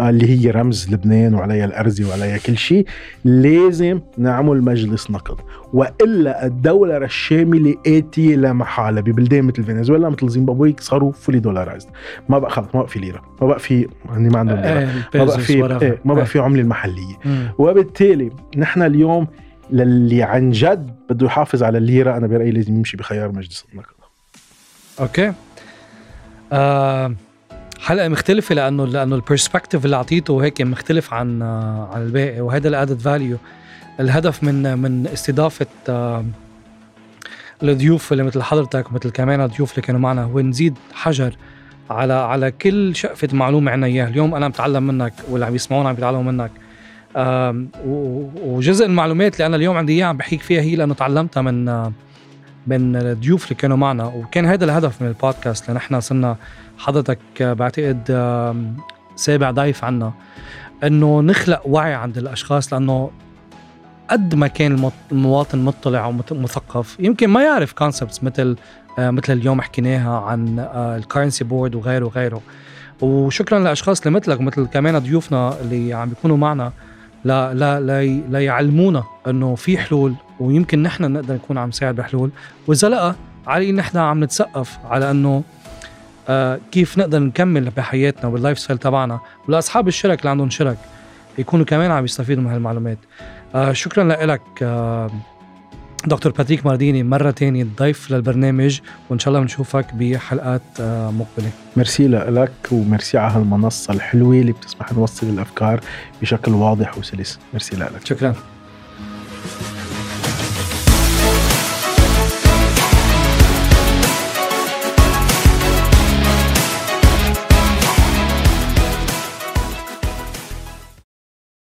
اللي هي رمز لبنان وعليها الأرزي وعليها كل شيء لازم نعمل مجلس نقد. وإلا الدولة الشاملة آتية لا محالة ببلدان مثل فنزويلا مثل زيمبابوي صاروا fully dollarized ما بقى خلص ما بقى في ليرة. ما بقى في يعني ما عندهم ليرة. ما بقى في إيه ما بقى في عملة المحلية وبالتالي نحن اليوم للي عن جد بده يحافظ على الليرة أنا برأيي لازم يمشي بخيار مجلس النقد. Okay. آه حلقة مختلفة لأنه لأنه ال perspective اللي أعطيته هيك مختلف عن عن الباقي وهذا ال added value الهدف من من استضافة آه، الضيوف اللي مثل حضرتك مثل كمان الضيوف اللي كانوا معنا هو نزيد حجر على على كل شقفة معلومة عنا إياها. اليوم أنا بتعلم منك واللي عم يسمعونا عم بيتعلموا منك. وجزء المعلومات اللي أنا اليوم عندي إياها عم بحكيك فيها هي لأنه تعلمتها من آه، من الضيوف اللي كانوا معنا وكان هذا الهدف من البودكاست لنحن صرنا حضرتك بعتقد سابع ضيف عنا إنه نخلق وعي عند الأشخاص لأنه قد ما كان المواطن مطلع ومثقف يمكن ما يعرف concepts مثل آه، مثل اليوم حكيناها عن ال currency board وغيره وغيره. وشكرا للاشخاص اللي مثلك ومثل كمان ضيوفنا اللي عم بيكونوا معنا. لا لا لا ليعلمونا أنه في حلول ويمكن نحن نقدر نكون عم نساعد بحلول. واذا لا علي نحن عم نتثقف على أنه آه كيف نقدر نكمل بحياتنا وال lifestyle تبعنا. ولأصحاب الشركات اللي عندهم شركات يكونوا كمان عم يستفيدوا من هالمعلومات. آه شكرا لك آه دكتور باتريك مارديني مرة تانية ضيف للبرنامج وإن شاء الله بنشوفك بحلقات آه مقبلة. ميرسي لك وميرسي على هالمنصة الحلوة اللي بتسمح نوصل الأفكار بشكل واضح وسلس. ميرسي لك. شكرا.